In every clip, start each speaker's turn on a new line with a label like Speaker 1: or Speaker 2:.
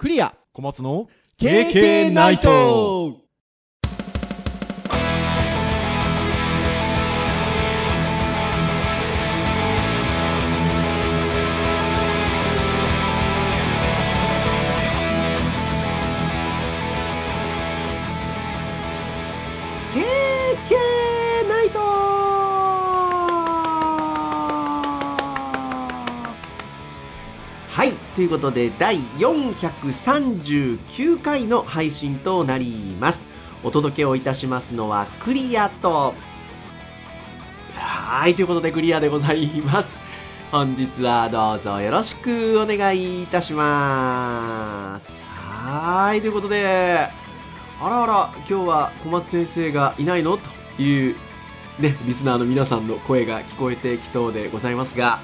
Speaker 1: クリア。
Speaker 2: 小松の
Speaker 1: KK ナイト
Speaker 3: ということで第439回の配信となります。お届けをいたしますのはクリアと。はいということでクリアでございます。本日はどうぞよろしくお願いいたします。はいということであらあら今日は小松先生がいないの？というね、リスナーの皆さんの声が聞こえてきそうでございますが、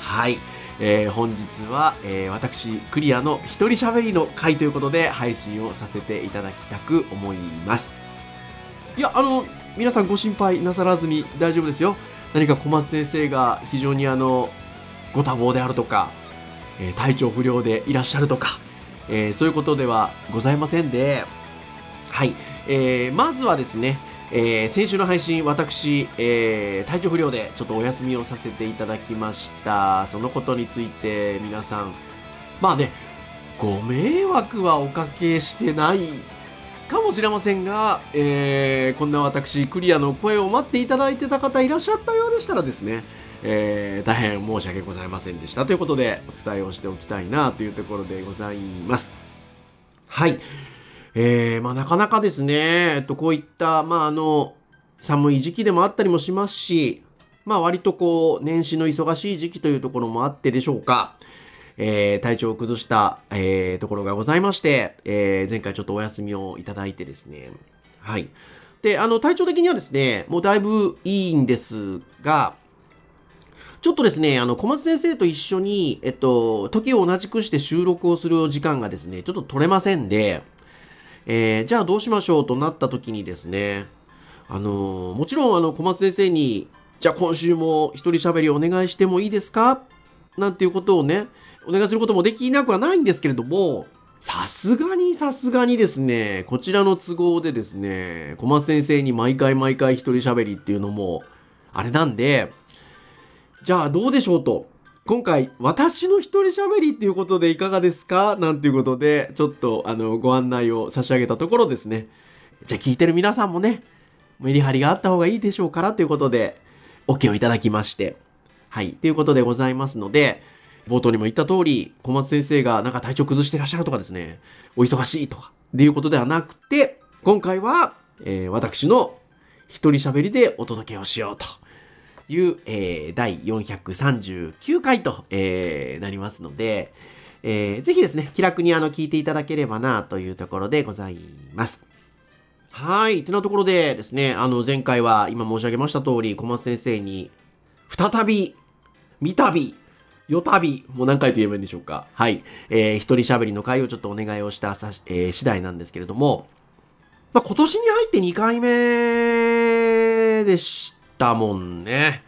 Speaker 3: はい、えー、本日は、えー、私、クリアの一人喋りの回ということで配信をさせていただきたく思います。いや、あの、皆さんご心配なさらずに大丈夫ですよ。何か小松先生が非常にあの、ご多忙であるとか、えー、体調不良でいらっしゃるとか、え、そういうことではございませんで、はい、えー、まずはですね、えー、先週の配信、私、えー、体調不良でちょっとお休みをさせていただきました。そのことについて皆さん、まあね、ご迷惑はおかけしてないかもしれませんが、えー、こんな私、クリアの声を待っていただいてた方いらっしゃったようでしたらですね、えー、大変申し訳ございませんでしたということでお伝えをしておきたいなというところでございます。はい。えー、まあなかなかですね、えっと、こういった、まああの、寒い時期でもあったりもしますし、まあ割とこう、年始の忙しい時期というところもあってでしょうか、えー、体調を崩した、えー、ところがございまして、えー、前回ちょっとお休みをいただいてですね、はい。で、あの、体調的にはですね、もうだいぶいいんですが、ちょっとですね、あの、小松先生と一緒に、えっと、時を同じくして収録をする時間がですね、ちょっと取れませんで、えー、じゃあどうしましょうとなった時にですね、あのー、もちろんあの、小松先生に、じゃあ今週も一人喋りお願いしてもいいですか？なんていうことをね、お願いすることもできなくはないんですけれども、さすがにさすがにですね、こちらの都合でですね、小松先生に毎回毎回一人喋りっていうのも、あれなんで、じゃあどうでしょうと。今回、私の一人喋りっていうことでいかがですか？なんていうことで、ちょっと、あの、ご案内を差し上げたところですね。じゃあ聞いてる皆さんもね、メリハリがあった方がいいでしょうからということで、OK をいただきまして。はい。ということでございますので、冒頭にも言った通り、小松先生がなんか体調崩してらっしゃるとかですね、お忙しいとか、っていうことではなくて、今回は、えー、私の一人喋りでお届けをしようと。いう、えー、第439回と、えー、なりますので、えー、ぜひですね、気楽にあの、聞いていただければな、というところでございます。はい。てなところでですね、あの、前回は今申し上げました通り、小松先生に、再び、三度、よたび、もう何回と言えばいいんでしょうか。はい。えー、一人喋りの回をちょっとお願いをしたさ、えー、次第なんですけれども、まあ、今年に入って2回目でしたたもんね。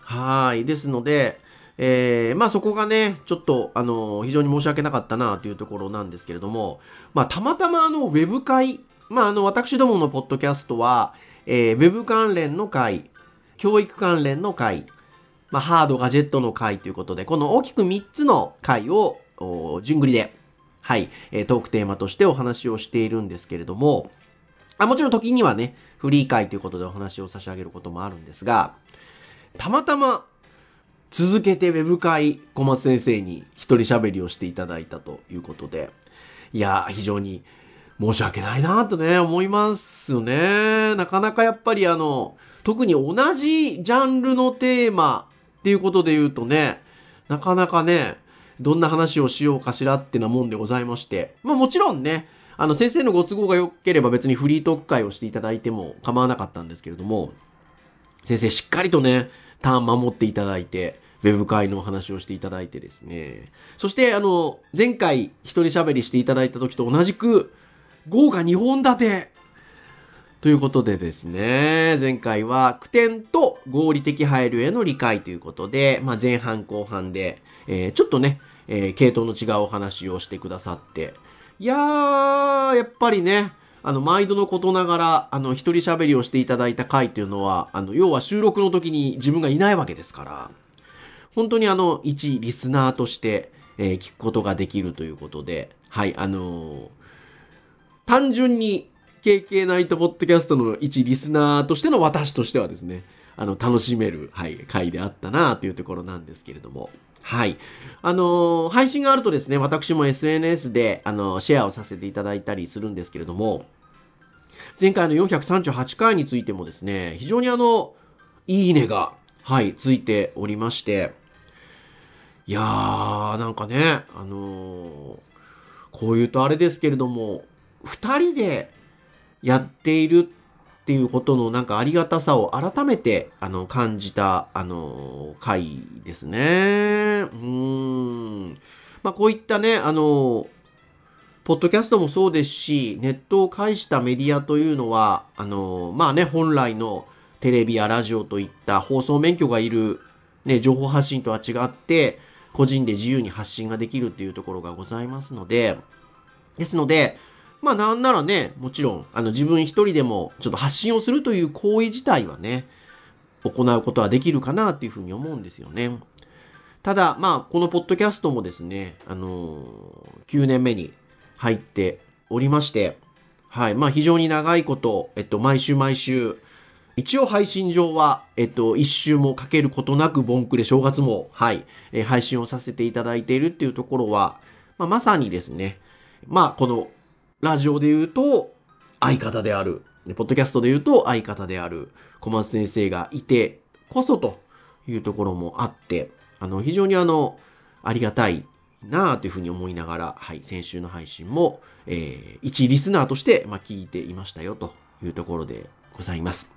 Speaker 3: はい。ですので、えー、まあそこがね、ちょっと、あの、非常に申し訳なかったなというところなんですけれども、まあたまたまあの、ウェブ会、まああの、私どものポッドキャストは、えー、ウェブ関連の会、教育関連の会、まあハードガジェットの会ということで、この大きく3つの会を、順繰りで、はい、えー、トークテーマとしてお話をしているんですけれども、あもちろん時にはね、フリー会ということでお話を差し上げることもあるんですが、たまたま続けてウェブ会小松先生に一人喋りをしていただいたということで、いや、非常に申し訳ないなとね、思いますよね。なかなかやっぱりあの、特に同じジャンルのテーマっていうことで言うとね、なかなかね、どんな話をしようかしらってなもんでございまして。まあもちろんね、あの先生のご都合が良ければ別にフリートーク会をしていただいても構わなかったんですけれども、先生しっかりとね、ターン守っていただいて、ウェブ会のお話をしていただいてですね。そして、あの、前回一人喋りしていただいた時と同じく、豪華2本立てということでですね、前回は句点と合理的配慮への理解ということで、まあ、前半後半で、えー、ちょっとね、えー、系統の違うお話をしてくださって。いやー、やっぱりね、あの、毎度のことながら、あの、一人喋りをしていただいた回っていうのは、あの、要は収録の時に自分がいないわけですから、本当にあの、一リスナーとして、えー、聞くことができるということで、はい、あのー、単純に KK ナイトポッドキャストの一リスナーとしての私としてはですね、あの、楽しめる、はい、回であったなというところなんですけれども。はい。あのー、配信があるとですね、私も SNS で、あのー、シェアをさせていただいたりするんですけれども、前回の438回についてもですね、非常にあの、いいねが、はい、ついておりまして、いやー、なんかね、あのー、こう言うとあれですけれども、二人でやっているってっていうことのなんかありがたさを改めて、あの、感じた、あの、回ですね。うん。まあ、こういったね、あの、ポッドキャストもそうですし、ネットを介したメディアというのは、あの、まあね、本来のテレビやラジオといった放送免許がいる、ね、情報発信とは違って、個人で自由に発信ができるっていうところがございますので、ですので、まあなんならね、もちろん、あの自分一人でもちょっと発信をするという行為自体はね、行うことはできるかなっていうふうに思うんですよね。ただ、まあこのポッドキャストもですね、あのー、9年目に入っておりまして、はい、まあ非常に長いこと、えっと、毎週毎週、一応配信上は、えっと、一周もかけることなく、ボンクレ正月も、はい、え、配信をさせていただいているっていうところは、まあ、まさにですね、まあ、このラジオで言うと、相方である。ポッドキャストで言うと、相方である小松先生がいてこそというところもあって、あの、非常にあの、ありがたいなあというふうに思いながら、はい、先週の配信も、えー、一リスナーとして、まあ、聞いていましたよというところでございます。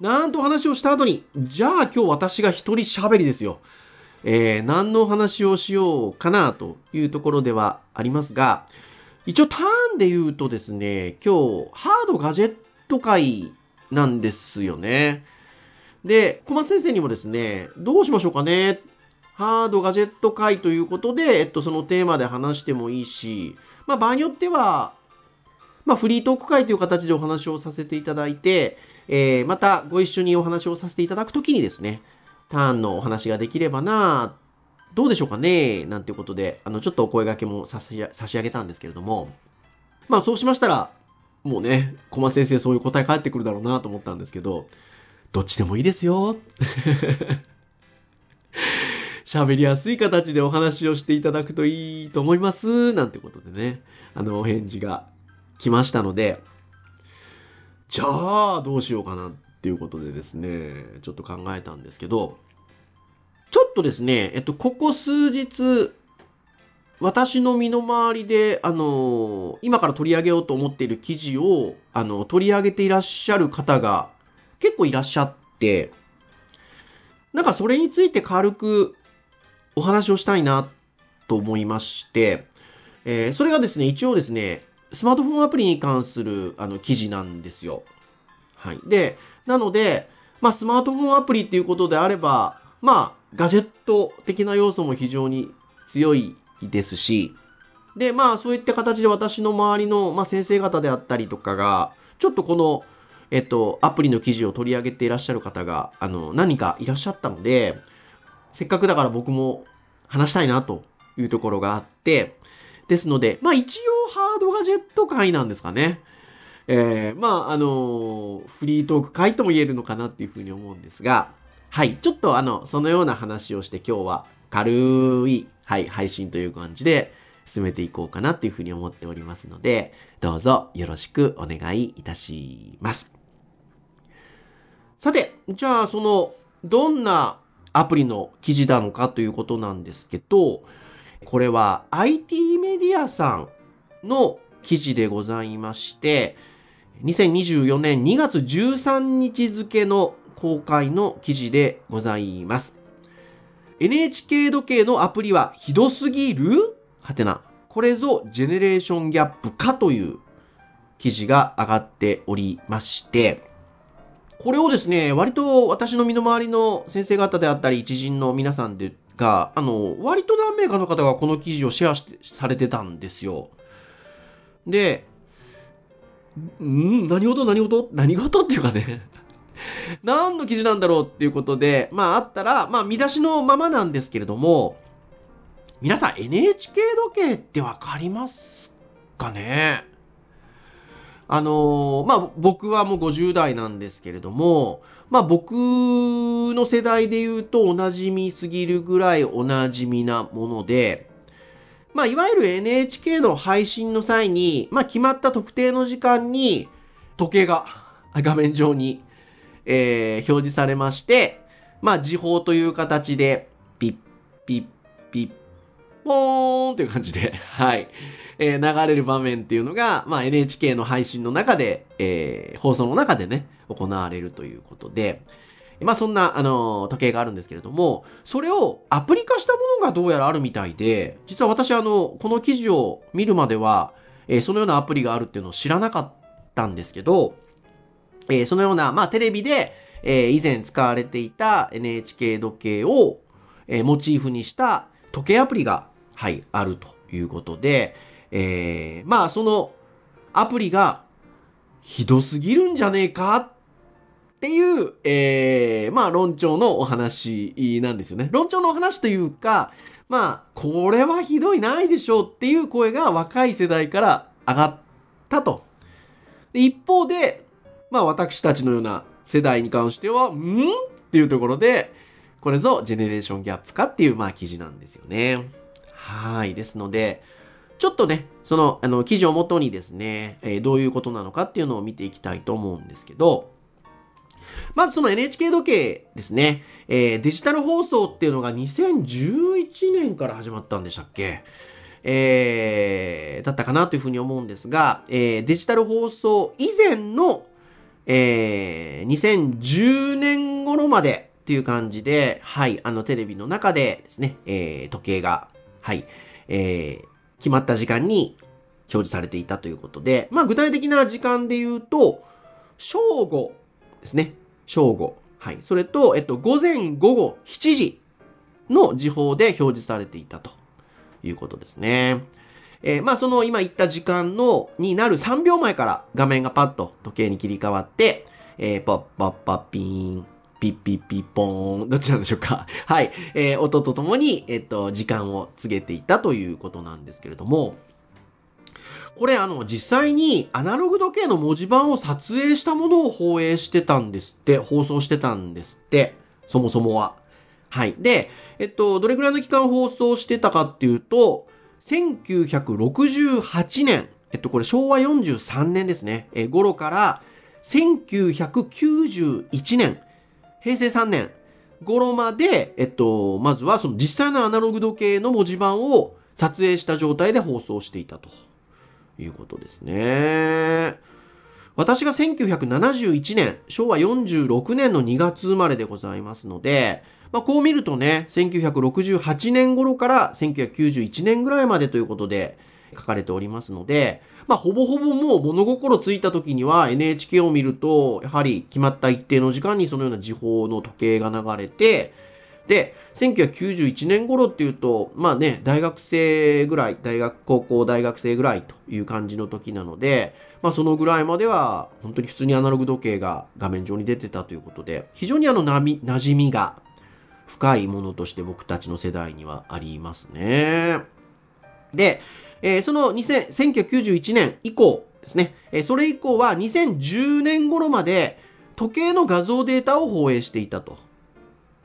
Speaker 3: なんと話をした後に、じゃあ今日私が一人喋りですよ。えー、何の話をしようかなというところではありますが、一応ターンで言うとですね、今日、ハードガジェット会なんですよね。で、小松先生にもですね、どうしましょうかね。ハードガジェット会ということで、えっと、そのテーマで話してもいいし、まあ、場合によっては、まあ、フリートーク会という形でお話をさせていただいて、えー、またご一緒にお話をさせていただくときにですね、ターンのお話ができればなぁどうでしょうかね？なんていうことで、あの、ちょっとお声掛けも差し上げたんですけれども、まあそうしましたら、もうね、小松先生そういう答え返ってくるだろうなと思ったんですけど、どっちでもいいですよ。喋りやすい形でお話をしていただくといいと思います。なんてことでね、あの、お返事が来ましたので、じゃあ、どうしようかなっていうことでですね、ちょっと考えたんですけど、ちょっとですね、えっと、ここ数日、私の身の回りで、あの今から取り上げようと思っている記事を、あの、取り上げていらっしゃる方が結構いらっしゃって、なんかそれについて軽くお話をしたいなと思いまして、えー、それがですね、一応ですね、スマートフォンアプリに関するあの記事なんですよ。はい。で、なので、まあ、スマートフォンアプリっていうことであれば、まあ、ガジェット的な要素も非常に強いですし、で、まあ、そういった形で私の周りの、まあ、先生方であったりとかが、ちょっとこの、えっと、アプリの記事を取り上げていらっしゃる方が、あの、何かいらっしゃったので、せっかくだから僕も話したいなというところがあって、ですので、まあ一応ハードガジェット界なんですかね。えー、まああのフリートーク会とも言えるのかなっていうふうに思うんですが、はい。ちょっとあの、そのような話をして今日は軽い、はい、配信という感じで進めていこうかなっていうふうに思っておりますので、どうぞよろしくお願いいたします。さて、じゃあその、どんなアプリの記事なのかということなんですけど、これは IT メディアさんの記事でございまして、2024年2月13日付の公開の記事でございます。NHK 時計のアプリはひどすぎる？はてな。これぞジェネレーションギャップかという記事が上がっておりまして、これをですね、割と私の身の回りの先生方であったり、一人の皆さんでが、あの、割と何名かの方がこの記事をシェアしてされてたんですよ。で、ん？何事？何事？何事？っていうかね。何の記事なんだろうっていうことで、まああったら、まあ見出しのままなんですけれども、皆さん NHK 時計ってわかりますかね？あのー、まあ僕はもう50代なんですけれども、まあ僕の世代で言うとお馴染みすぎるぐらいお馴染みなもので、まあいわゆる NHK の配信の際に、まあ決まった特定の時間に時計が画面上に、えー、表示されまして、まあ時報という形でピッピッピッポーンという感じで、はい。えー、流れる場面っていうのが、まあ、NHK の配信の中で、えー、放送の中でね、行われるということで、まあそんな、あのー、時計があるんですけれども、それをアプリ化したものがどうやらあるみたいで、実は私あの、この記事を見るまでは、えー、そのようなアプリがあるっていうのを知らなかったんですけど、えー、そのような、まあテレビで、えー、以前使われていた NHK 時計を、えー、モチーフにした時計アプリが、はい、あるということで、えー、まあそのアプリがひどすぎるんじゃねえかっていう、えー、まあ論調のお話なんですよね。論調のお話というか、まあ、これはひどいないでしょうっていう声が若い世代から上がったと。一方で、まあ私たちのような世代に関しては、ん？っていうところで、これぞジェネレーションギャップかっていうまあ記事なんですよね。はい。ですので、ちょっとね、その、あの、記事をもとにですね、えー、どういうことなのかっていうのを見ていきたいと思うんですけど、まずその NHK 時計ですね、えー、デジタル放送っていうのが2011年から始まったんでしたっけ？えー、だったかなというふうに思うんですが、えー、デジタル放送以前の、えー、2010年頃までっていう感じで、はい、あのテレビの中でですね、えー、時計が、はい、えー、決まった時間に表示されていたということで、まあ具体的な時間で言うと、正午ですね。正午。はい。それと、えっと、午前午後7時の時報で表示されていたということですね。えー、まあその今言った時間の、になる3秒前から画面がパッと時計に切り替わって、えー、ポッポッポッピーン、ピッピッピッポーン、どっちなんでしょうか？はい。えー、音とともに、えっと、時間を告げていたということなんですけれども、これあの、実際にアナログ時計の文字盤を撮影したものを放映してたんですって、放送してたんですって、そもそもは。はい。で、えっと、どれぐらいの期間放送してたかっていうと、1968年、えっと、これ昭和43年ですね、え頃から、1991年、平成3年。頃まで、えっと、まずはその実際のアナログ時計の文字盤を撮影した状態で放送していたと。いうことですね。私が1971年、昭和46年の2月生まれでございますので、まあ、こう見るとね、1968年頃から1991年ぐらいまでということで書かれておりますので、まあ、ほぼほぼもう物心ついた時には NHK を見ると、やはり決まった一定の時間にそのような時報の時計が流れて、で、1991年頃っていうと、まあね、大学生ぐらい、大学、高校、大学生ぐらいという感じの時なので、まあそのぐらいまでは、本当に普通にアナログ時計が画面上に出てたということで、非常にあの、なみ、馴染みが深いものとして僕たちの世代にはありますね。で、えー、その2000 1991年以降ですね、えー、それ以降は2010年頃まで時計の画像データを放映していたと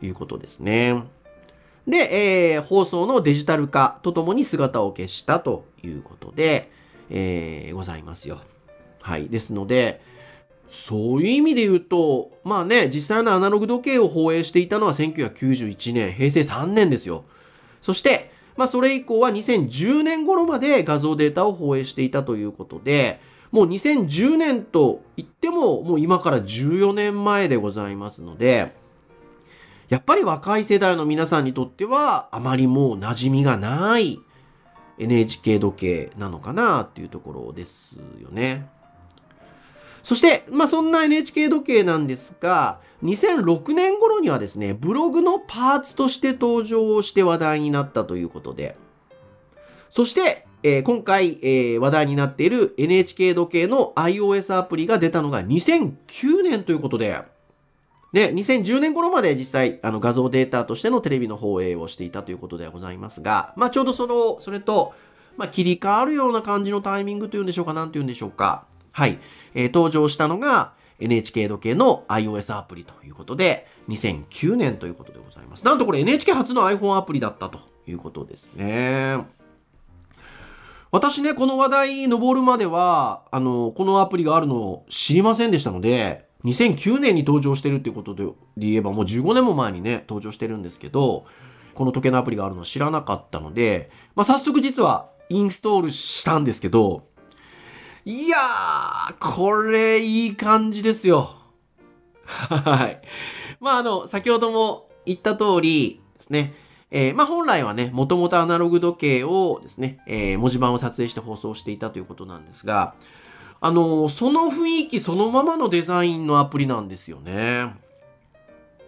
Speaker 3: いうことですね。で、えー、放送のデジタル化とともに姿を消したということで、えー、ございますよ。はい。ですので、そういう意味で言うと、まあね、実際のアナログ時計を放映していたのは1991年、平成3年ですよ。そして、まあそれ以降は2010年頃まで画像データを放映していたということで、もう2010年と言ってももう今から14年前でございますので、やっぱり若い世代の皆さんにとってはあまりもう馴染みがない NHK 時計なのかなっていうところですよね。そして、まあそんな NHK 時計なんですが、2006年頃にはですね、ブログのパーツとして登場して話題になったということで、そして、えー今回、えー話題になっている NHK 時計の iOS アプリが出たのが2009年ということで、で、2010年頃まで実際、あの画像データとしてのテレビの放映をしていたということではございますが、まあちょうどその、それと、まあ切り替わるような感じのタイミングというんでしょうか、なんていうんでしょうか。はい。えー登場したのが NHK 時計の iOS アプリということで、2009年ということでございます。なんとこれ NHK 初の iPhone アプリだったということですね。私ね、この話題に上るまでは、あの、このアプリがあるのを知りませんでしたので、2009年に登場してるっていうことで言えば、もう15年も前にね、登場してるんですけど、この時計のアプリがあるの知らなかったので、まあ、早速実はインストールしたんですけど、いやー、これいい感じですよ。はい。まあ、あの、先ほども言った通りですね、えーまあ本来はね、もともとアナログ時計をですね、えー文字盤を撮影して放送していたということなんですが、あのーその雰囲気そのままのデザインのアプリなんですよね。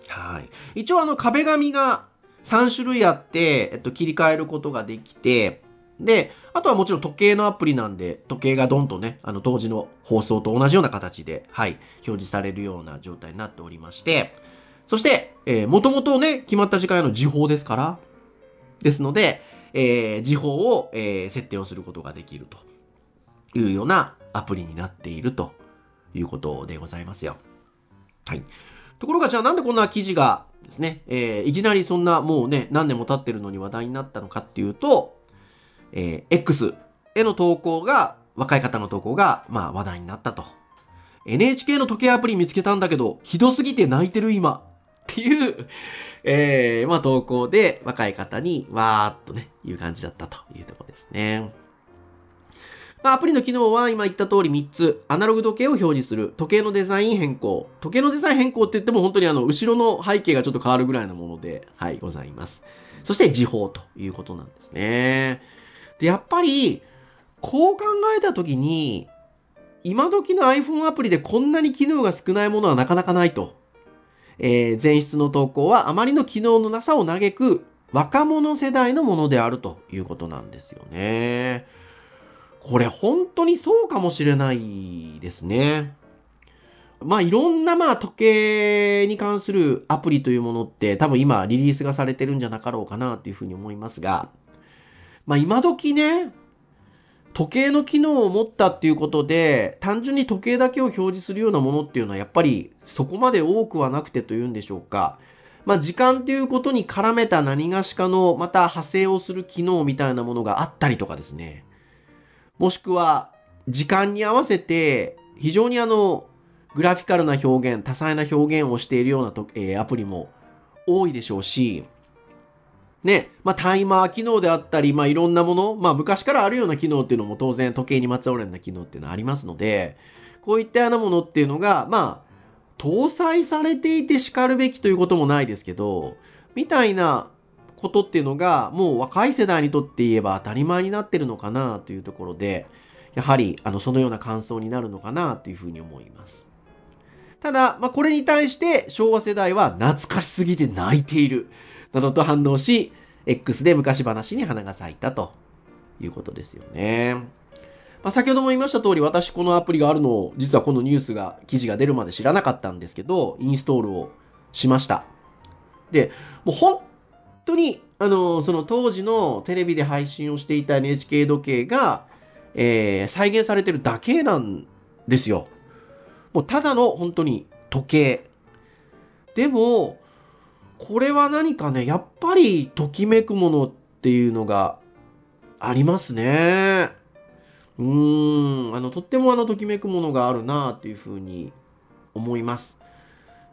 Speaker 3: はい。一応あの壁紙が3種類あって、えっと、切り替えることができて、で、あとはもちろん時計のアプリなんで、時計がドンとね、あの当時の放送と同じような形で、はい、表示されるような状態になっておりまして、そして、えー、もともとね、決まった時間への時報ですから、ですので、えー時報を、えー設定をすることができるというようなアプリになっているということでございますよ。はい。ところが、じゃあなんでこんな記事がですね、えーいきなりそんなもうね、何年も経ってるのに話題になったのかっていうと、えー X への投稿が、若い方の投稿が、まあ話題になったと。NHK の時計アプリ見つけたんだけど、ひどすぎて泣いてる今。っていう、えー、まあ投稿で若い方にわーっとね、いう感じだったというとこですね。まあ、アプリの機能は今言った通り3つ。アナログ時計を表示する。時計のデザイン変更。時計のデザイン変更って言っても本当にあの、後ろの背景がちょっと変わるぐらいのもので、はい、ございます。そして時報ということなんですね。で、やっぱり、こう考えたときに、今時の iPhone アプリでこんなに機能が少ないものはなかなかないと。えー前室の投稿はあまりの機能のなさを嘆く若者世代のものであるということなんですよね。これ本当にそうかもしれないですね。まあいろんなまあ時計に関するアプリというものって多分今リリースがされてるんじゃなかろうかなというふうに思いますが、まあ今時ね、時計の機能を持ったっていうことで、単純に時計だけを表示するようなものっていうのはやっぱりそこまで多くはなくてというんでしょうか。まあ時間っていうことに絡めた何がしかのまた派生をする機能みたいなものがあったりとかですね。もしくは時間に合わせて非常にあのグラフィカルな表現、多彩な表現をしているようなと、えーアプリも多いでしょうし、ね、まあタイマー機能であったり、まあいろんなもの、まあ昔からあるような機能っていうのも当然時計にまつわるような機能っていうのはありますので、こういったようなものっていうのが、まあ、搭載されていて叱るべきということもないですけど、みたいなことっていうのが、もう若い世代にとって言えば当たり前になってるのかなというところで、やはり、あの、そのような感想になるのかなというふうに思います。ただ、まあ、これに対して昭和世代は懐かしすぎて泣いている、などと反応し、X で昔話に花が咲いたということですよね。まあ、先ほども言いました通り、私このアプリがあるのを、実はこのニュースが、記事が出るまで知らなかったんですけど、インストールをしました。で、もう本当に、あの、その当時のテレビで配信をしていた NHK 時計が、えー再現されてるだけなんですよ。もうただの本当に時計。でも、これは何かね、やっぱりときめくものっていうのがありますね。うーん、あの、とってもあの、ときめくものがあるなっていうふうに思います。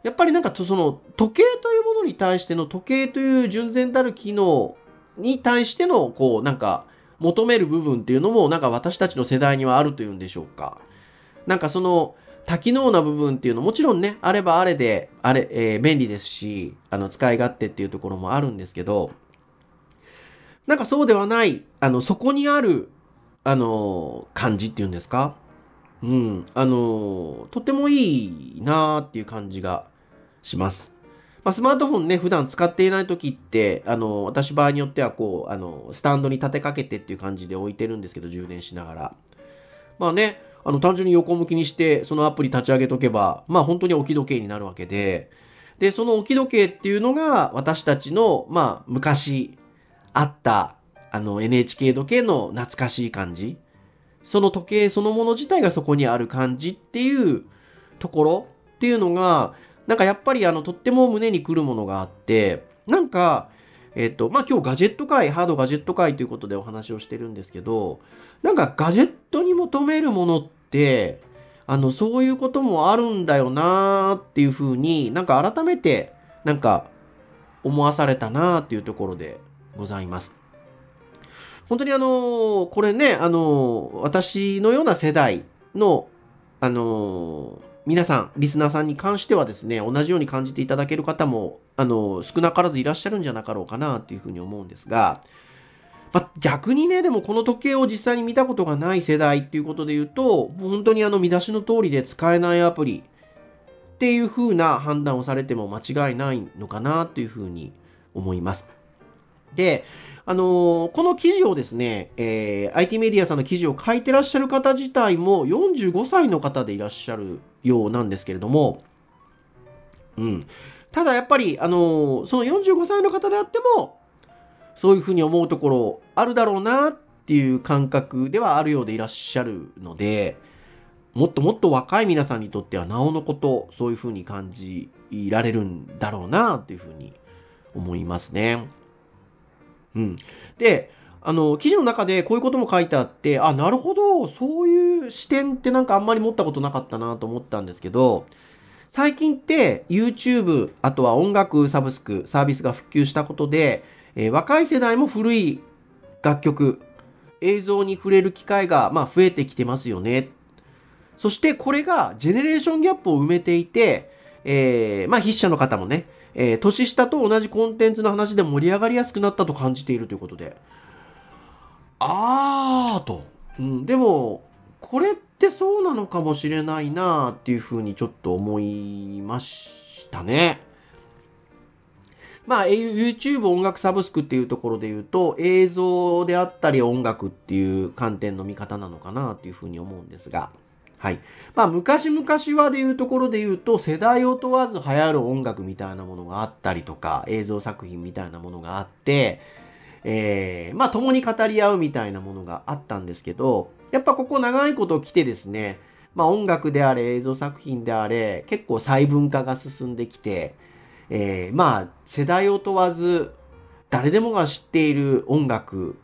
Speaker 3: やっぱりなんかその時計というものに対しての時計という純然たる機能に対してのこうなんか求める部分っていうのもなんか私たちの世代にはあるというんでしょうか。なんかその多機能な部分っていうのもちろんね、あればあれで、あれ、えー便利ですし、あの、使い勝手っていうところもあるんですけど、なんかそうではない、あの、そこにある、あの、感じっていうんですか？うん、あのとてもいいなーっていう感じがします。まあ、スマートフォンね、普段使っていない時って、あの、私場合によってはこう、あの、スタンドに立てかけてっていう感じで置いてるんですけど、充電しながら。まあね、あの、単純に横向きにして、そのアプリ立ち上げとけば、まあ本当に置き時計になるわけで、で、その置き時計っていうのが、私たちの、まあ、昔あった、あの、NHK 時計の懐かしい感じ。その時計そのもの自体がそこにある感じっていうところっていうのが、なんかやっぱりあの、とっても胸にくるものがあって、なんか、えっ、と、まあ、今日ガジェット界、ハードガジェット界ということでお話をしてるんですけど、なんかガジェットに求めるものっ、あの、そういうこともあるんだよなーっていうふうになんか改めて、なんか思わされたなーっていうところでございます。本当にあのこれね、あの私のような世代の、あの皆さん、リスナーさんに関してはですね、同じように感じていただける方も、あの、少なからずいらっしゃるんじゃなかろうかなっていうふうに思うんですが、まあ、逆にね、でもこの時計を実際に見たことがない世代っていうことで言うと、本当にあの見出しの通りで使えないアプリっていう風な判断をされても間違いないのかなというふうに思います。で、あのー、この記事をですね、えー、IT メディアさんの記事を書いてらっしゃる方自体も45歳の方でいらっしゃるようなんですけれども、うん。ただやっぱり、あのー、その45歳の方であっても、そういうふうに思うところあるだろうなっていう感覚ではあるようでいらっしゃるので、もっともっと若い皆さんにとってはなおのこと、そういうふうに感じられるんだろうなっていうふうに思いますね。うん。で、あの、記事の中でこういうことも書いてあって、あ、なるほど、そういう視点ってなんかあんまり持ったことなかったなと思ったんですけど、最近って YouTube、あとは音楽サブスク、サービスが普及したことで、えー、若い世代も古い楽曲、映像に触れる機会が、まあ、増えてきてますよね。そしてこれがジェネレーションギャップを埋めていて、えー、まあ筆者の方もね、えー、年下と同じコンテンツの話で盛り上がりやすくなったと感じているということで。あーと。うん、でも、これってそうなのかもしれないなっていうふうにちょっと思いましたね。まあ、YouTube 音楽サブスクっていうところで言うと、映像であったり音楽っていう観点の見方なのかなっていうふうに思うんですが。はい。まあ、昔々はでいうところで言うと、世代を問わず流行る音楽みたいなものがあったりとか、映像作品みたいなものがあって、えー、まあ、共に語り合うみたいなものがあったんですけど、やっぱここ長いこと来てですね、まあ、音楽であれ、映像作品であれ、結構細分化が進んできて、えー、まあ、世代を問わず、誰でもが知っている音楽、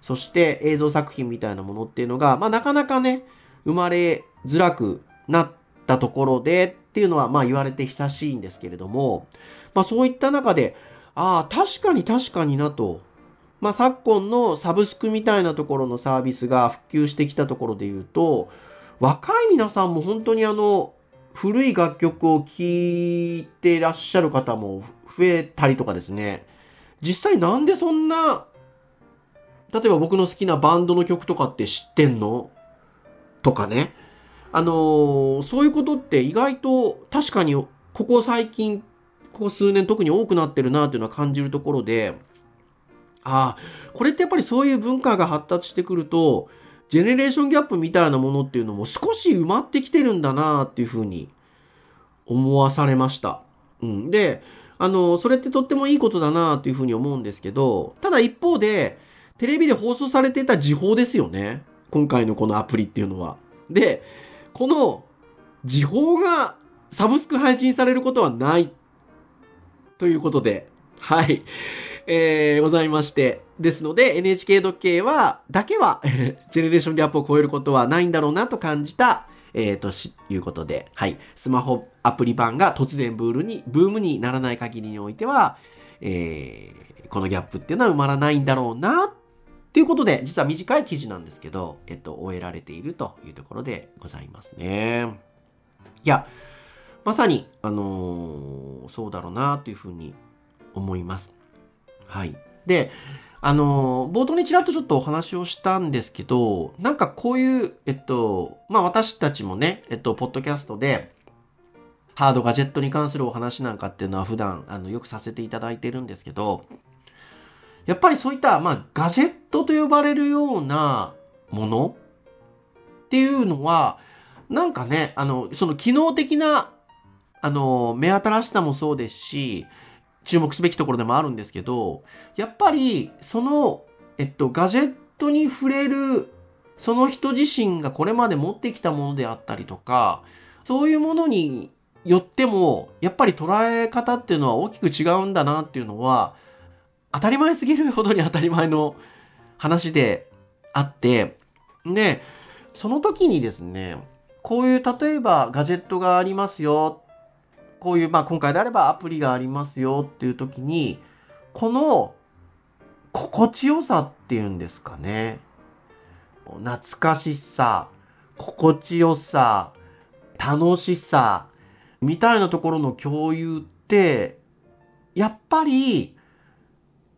Speaker 3: そして映像作品みたいなものっていうのが、まあ、なかなかね、生まれづらくなったところでっていうのはまあ言われて久しいんですけれども、まあそういった中で、ああ、確かに確かになと。まあ昨今のサブスクみたいなところのサービスが普及してきたところで言うと、若い皆さんも本当にあの、古い楽曲を聴いてらっしゃる方も増えたりとかですね。実際なんでそんな、例えば僕の好きなバンドの曲とかって知ってんの？とかね。あのー、そういうことって意外と確かにここ最近、ここ数年特に多くなってるなっていうのは感じるところで、ああ、これってやっぱりそういう文化が発達してくると、ジェネレーションギャップみたいなものっていうのも少し埋まってきてるんだなっていうふうに思わされました。うん。で、あの、それってとってもいいことだなっていうふうに思うんですけど、ただ一方で、テレビで放送されてた時報ですよね。今回のこのアプリっていうのは。で、この時報がサブスク配信されることはないということで、はい。えー、ございまして。ですので、NHK 時計は、だけは ジェネレーションギャップを超えることはないんだろうなと感じた、えー、とし、いうことで、はい。スマホアプリ版が突然ブールに、ブームにならない限りにおいては、えー、このギャップっていうのは埋まらないんだろうな、ということで、実は短い記事なんですけど、えっと、終えられているというところでございますね。いや、まさに、あのー、そうだろうなというふうに思います。はい。で、あの、冒頭にちらっとちょっとお話をしたんですけど、なんかこういう、えっと、まあ私たちもね、えっと、ポッドキャストで、ハードガジェットに関するお話なんかっていうのは普段、あの、よくさせていただいてるんですけど、やっぱりそういった、まあ、ガジェットと呼ばれるようなものっていうのは、なんかね、あの、その機能的な、あの、目新しさもそうですし、注目すべきところでもあるんですけど、やっぱり、その、えっと、ガジェットに触れる、その人自身がこれまで持ってきたものであったりとか、そういうものによっても、やっぱり捉え方っていうのは大きく違うんだなっていうのは、当たり前すぎるほどに当たり前の話であって、で、その時にですね、こういう例えばガジェットがありますよ。こういう、まあ今回であればアプリがありますよっていう時に、この心地よさっていうんですかね。懐かしさ、心地よさ、楽しさ、みたいなところの共有って、やっぱり、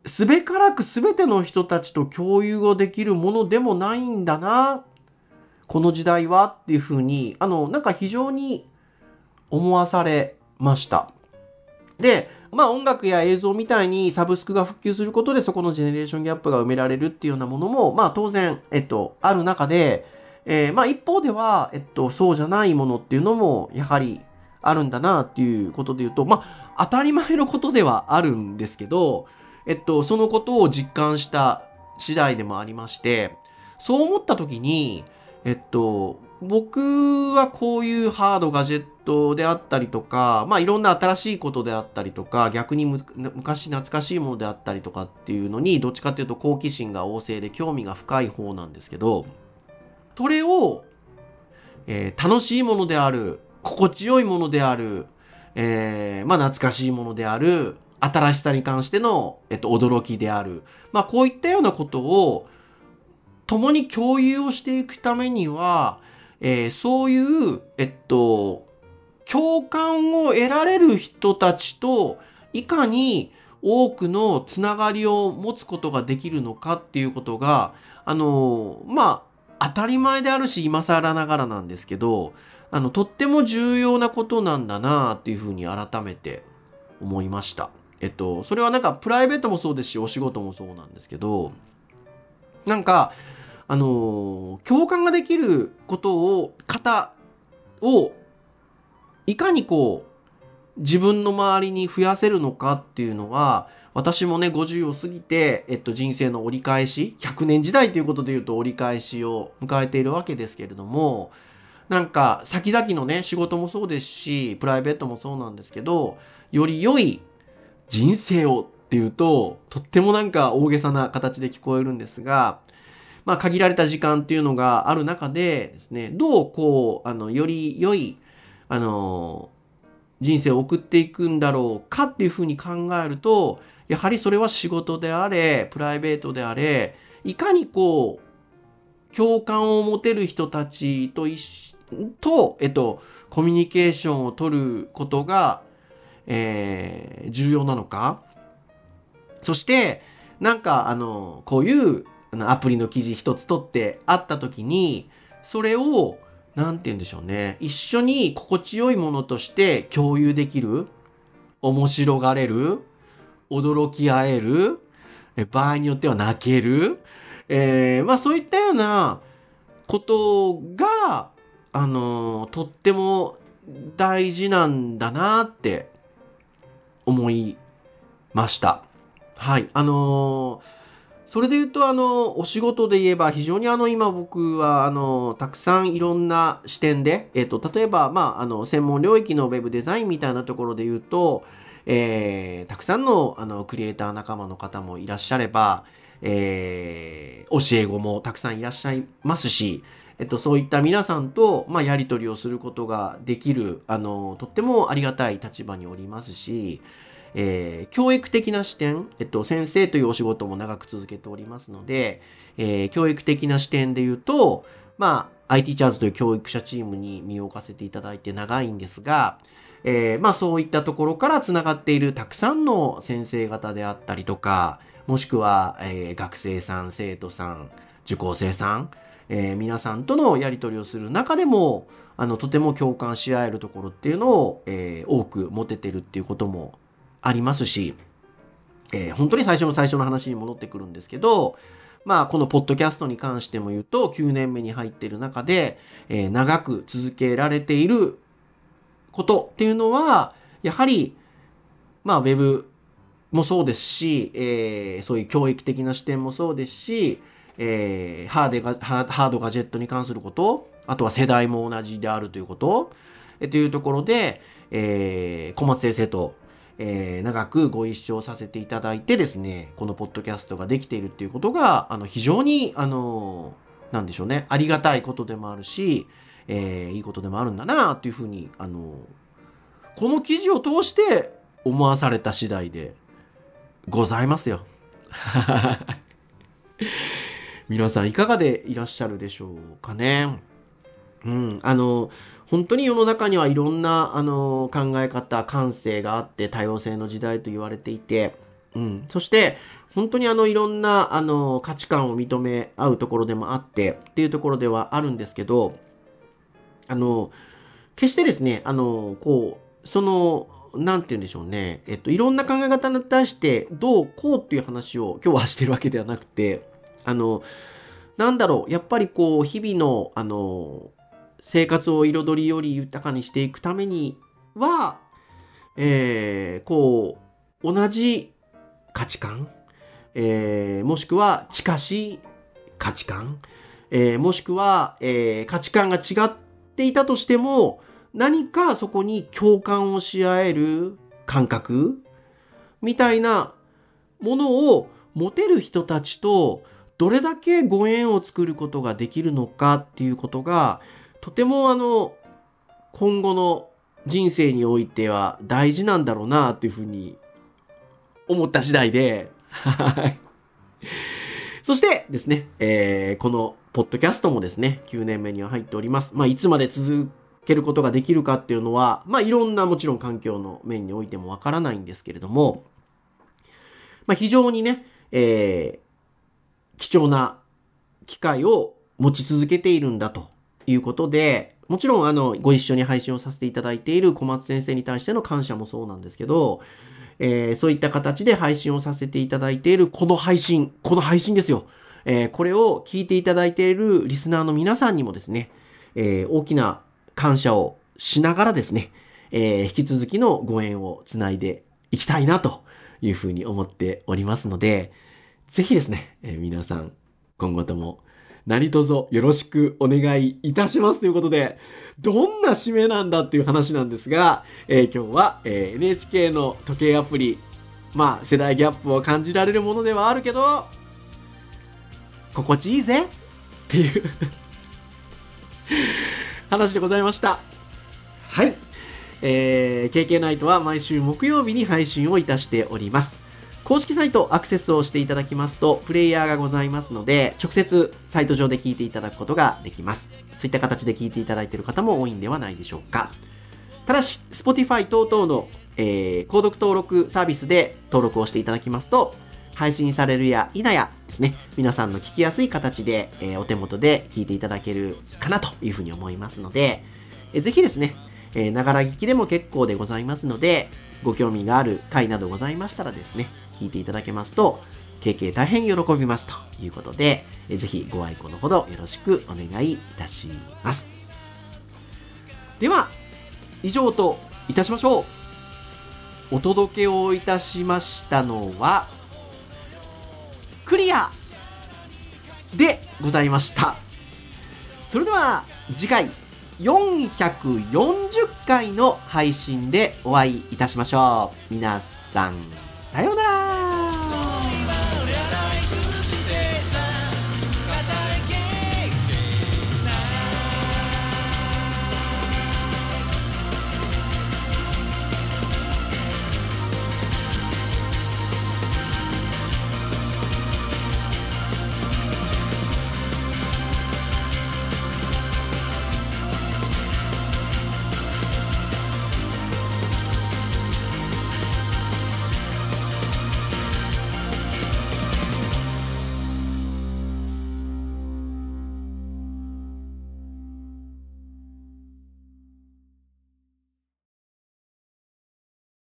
Speaker 3: すべからくすべての人たちと共有をできるものでもないんだな、この時代はっていうふうに、あの、なんか非常に思わされました。で、まあ音楽や映像みたいにサブスクが復旧することでそこのジェネレーションギャップが埋められるっていうようなものも、まあ当然、えっと、ある中で、えー、まあ一方では、えっと、そうじゃないものっていうのも、やはりあるんだなっていうことで言うと、まあ当たり前のことではあるんですけど、えっと、そのことを実感した次第でもありまして、そう思った時に、えっと、僕はこういうハードガジェットであったりとか、まあいろんな新しいことであったりとか、逆に昔懐かしいものであったりとかっていうのに、どっちかっていうと好奇心が旺盛で興味が深い方なんですけど、それを、えー、楽しいものである、心地よいものである、えー、まあ懐かしいものである、新しさに関しての、えっと、驚きである。まあこういったようなことを、共に共有をしていくためには、えー、そういう、えっと、共感を得られる人たちと、いかに多くのつながりを持つことができるのかっていうことが、あの、まあ、当たり前であるし、今更ながらなんですけど、あの、とっても重要なことなんだなっていうふうに改めて思いました。えっと、それはなんかプライベートもそうですし、お仕事もそうなんですけど、なんか、あの、共感ができることを、方を、いかにこう、自分の周りに増やせるのかっていうのは、私もね、50を過ぎて、えっと、人生の折り返し、100年時代ということで言うと折り返しを迎えているわけですけれども、なんか、先々のね、仕事もそうですし、プライベートもそうなんですけど、より良い人生をっていうと、とってもなんか大げさな形で聞こえるんですが、まあ、限られた時間っていうのがある中でですね、どうこう、あの、より良い、あの、人生を送っていくんだろうかっていうふうに考えると、やはりそれは仕事であれ、プライベートであれ、いかにこう、共感を持てる人たちと一と、えっと、コミュニケーションを取ることが、えー、重要なのか。そして、なんか、あの、こういうアプリの記事一つ取ってあった時に、それを、なんて言うんでしょうね。一緒に心地よいものとして共有できる。面白がれる。驚き合える。場合によっては泣ける。えー、まあそういったようなことが、あのとっても大事なんだなって思いました。はい。あのーそれで言うと、あの、お仕事で言えば、非常にあの、今僕は、あの、たくさんいろんな視点で、えっ、と、例えば、まあ、あの、専門領域のウェブデザインみたいなところで言うと、えー、たくさんの、あの、クリエイター仲間の方もいらっしゃれば、えー、教え子もたくさんいらっしゃいますし、えっと、そういった皆さんと、まあ、やり取りをすることができる、あの、とってもありがたい立場におりますし、えー、教育的な視点、えっと、先生というお仕事も長く続けておりますので、えー、教育的な視点で言うと、まあ、IT チャーズという教育者チームに身を置かせていただいて長いんですが、えー、まあそういったところから繋がっているたくさんの先生方であったりとか、もしくは、えー、学生さん、生徒さん、受講生さん、えー、皆さんとのやり取りをする中でも、あの、とても共感し合えるところっていうのを、えー、多く持ててるっていうこともありますし、えー、本当に最初の最初の話に戻ってくるんですけど、まあ、このポッドキャストに関しても言うと、9年目に入っている中で、えー、長く続けられていることっていうのは、やはり、まあ、ウェブもそうですし、えー、そういう教育的な視点もそうですし、えー、ハーデガハードガジェットに関すること、あとは世代も同じであるということ、えー、というところで、えー、小松先生と、えー、長くご一緒させていただいてですね、このポッドキャストができているっていうことが、あの、非常に、あの、なんでしょうね、ありがたいことでもあるし、えー、いいことでもあるんだなっていうふうに、あの、この記事を通して思わされた次第でございますよ。皆さんいかがでいらっしゃるでしょうかね。うん、あの、本当に世の中にはいろんな、あの、考え方、感性があって多様性の時代と言われていて、うん、そして、本当にあの、いろんな、あの、価値観を認め合うところでもあってっていうところではあるんですけど、あの、決してですね、あの、こう、その、なんて言うんでしょうね。えっと、いろんな考え方に対して、どうこうっていう話を今日はしてるわけではなくて、あの、なんだろう、やっぱりこう、日々の、あの、生活を彩りより豊かにしていくためには、えー、こう、同じ価値観、えー、もしくは近しい価値観、えー、もしくは、えー、価値観が違っていたとしても、何かそこに共感をし合える感覚みたいなものを持てる人たちとどれだけご縁を作ることができるのかっていうことがとてもあの今後の人生においては大事なんだろうなっていうふうに思った次第で、はい。そしてですね、えー、このポッドキャストもですね、9年目には入っております。まあ、いつまで続けることができるかっていうのは、まあ、いろんなもちろん環境の面においてもわからないんですけれども、まあ、非常にね、えー、貴重な機会を持ち続けているんだということで、もちろんあの、ご一緒に配信をさせていただいている小松先生に対しての感謝もそうなんですけど、えー、そういった形で配信をさせていただいているこの配信、この配信ですよ。えー、これを聞いていただいているリスナーの皆さんにもですね、えー、大きな感謝をしながらですね、え、引き続きのご縁をつないでいきたいなというふうに思っておりますので、ぜひですね、え、皆さん今後とも何卒よろしくお願いいたしますということで、どんな締めなんだっていう話なんですが、えー、今日は、えー、NHK の時計アプリ、まあ世代ギャップを感じられるものではあるけど、心地いいぜっていう 話でございました。はい。えー、KK ナイトは毎週木曜日に配信をいたしております。公式サイトアクセスをしていただきますと、プレイヤーがございますので、直接サイト上で聞いていただくことができます。そういった形で聞いていただいている方も多いんではないでしょうか。ただし、Spotify 等々の、えー、購読登録サービスで登録をしていただきますと、配信されるや否やですね、皆さんの聞きやすい形で、えー、お手元で聞いていただけるかなというふうに思いますので、えー、ぜひですね、えながら聞きでも結構でございますので、ご興味がある回などございましたらですね、聞いていただけますと、経験大変喜びますということで、えぜひご愛顧のほどよろしくお願いいたします。では、以上といたしましょう。お届けをいたしましたのは、クリアでございました。それでは次回440回の配信でお会いいたしましょう。皆さん、さようなら